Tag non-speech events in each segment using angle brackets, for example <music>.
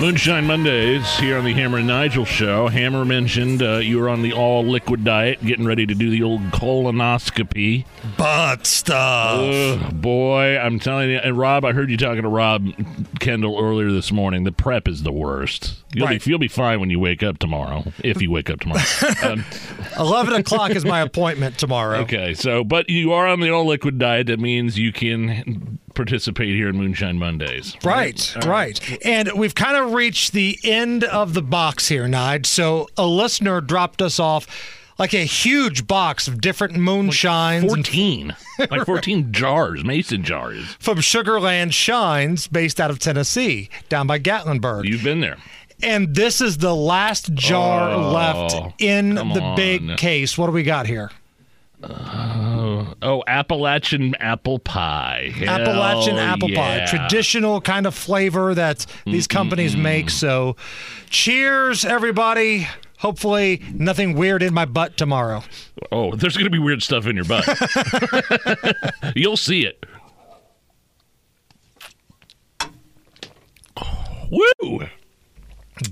Moonshine Mondays here on the Hammer and Nigel show. Hammer mentioned uh, you were on the all liquid diet, getting ready to do the old colonoscopy. Butt stuff. Ugh, boy, I'm telling you. And Rob, I heard you talking to Rob Kendall earlier this morning. The prep is the worst. You'll, Right. be, you'll be fine when you wake up tomorrow, if you wake up tomorrow. <laughs> um, 11 o'clock is my appointment tomorrow. <laughs> okay, so, but you are on the all liquid diet. That means you can participate here in Moonshine Mondays. Right, right. And we've kind of reached the end of the box here, Nige. So a listener dropped us off like a huge box of different moonshines and 14. like 14 <laughs> jars, mason jars. from Sugarland Shines, based out of Tennessee, down by Gatlinburg. You've been there. and this is the last jar Oh, left in the on. big case. What do we got here? Uh, Oh, Appalachian apple pie. Appalachian Hell apple pie, traditional kind of flavor that these companies make. So, cheers, everybody. Hopefully, nothing weird in my butt tomorrow. Oh, there's going to be weird stuff in your butt. <laughs> You'll see it. Woo!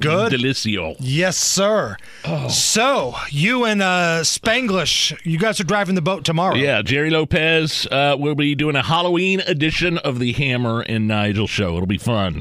Good. Delicio. Yes, sir. Oh. So, you and uh, Spanglish, you guys are driving the boat tomorrow. Yeah, Jerry Lopez uh, will be doing a Halloween edition of the Hammer and Nigel show. It'll be fun.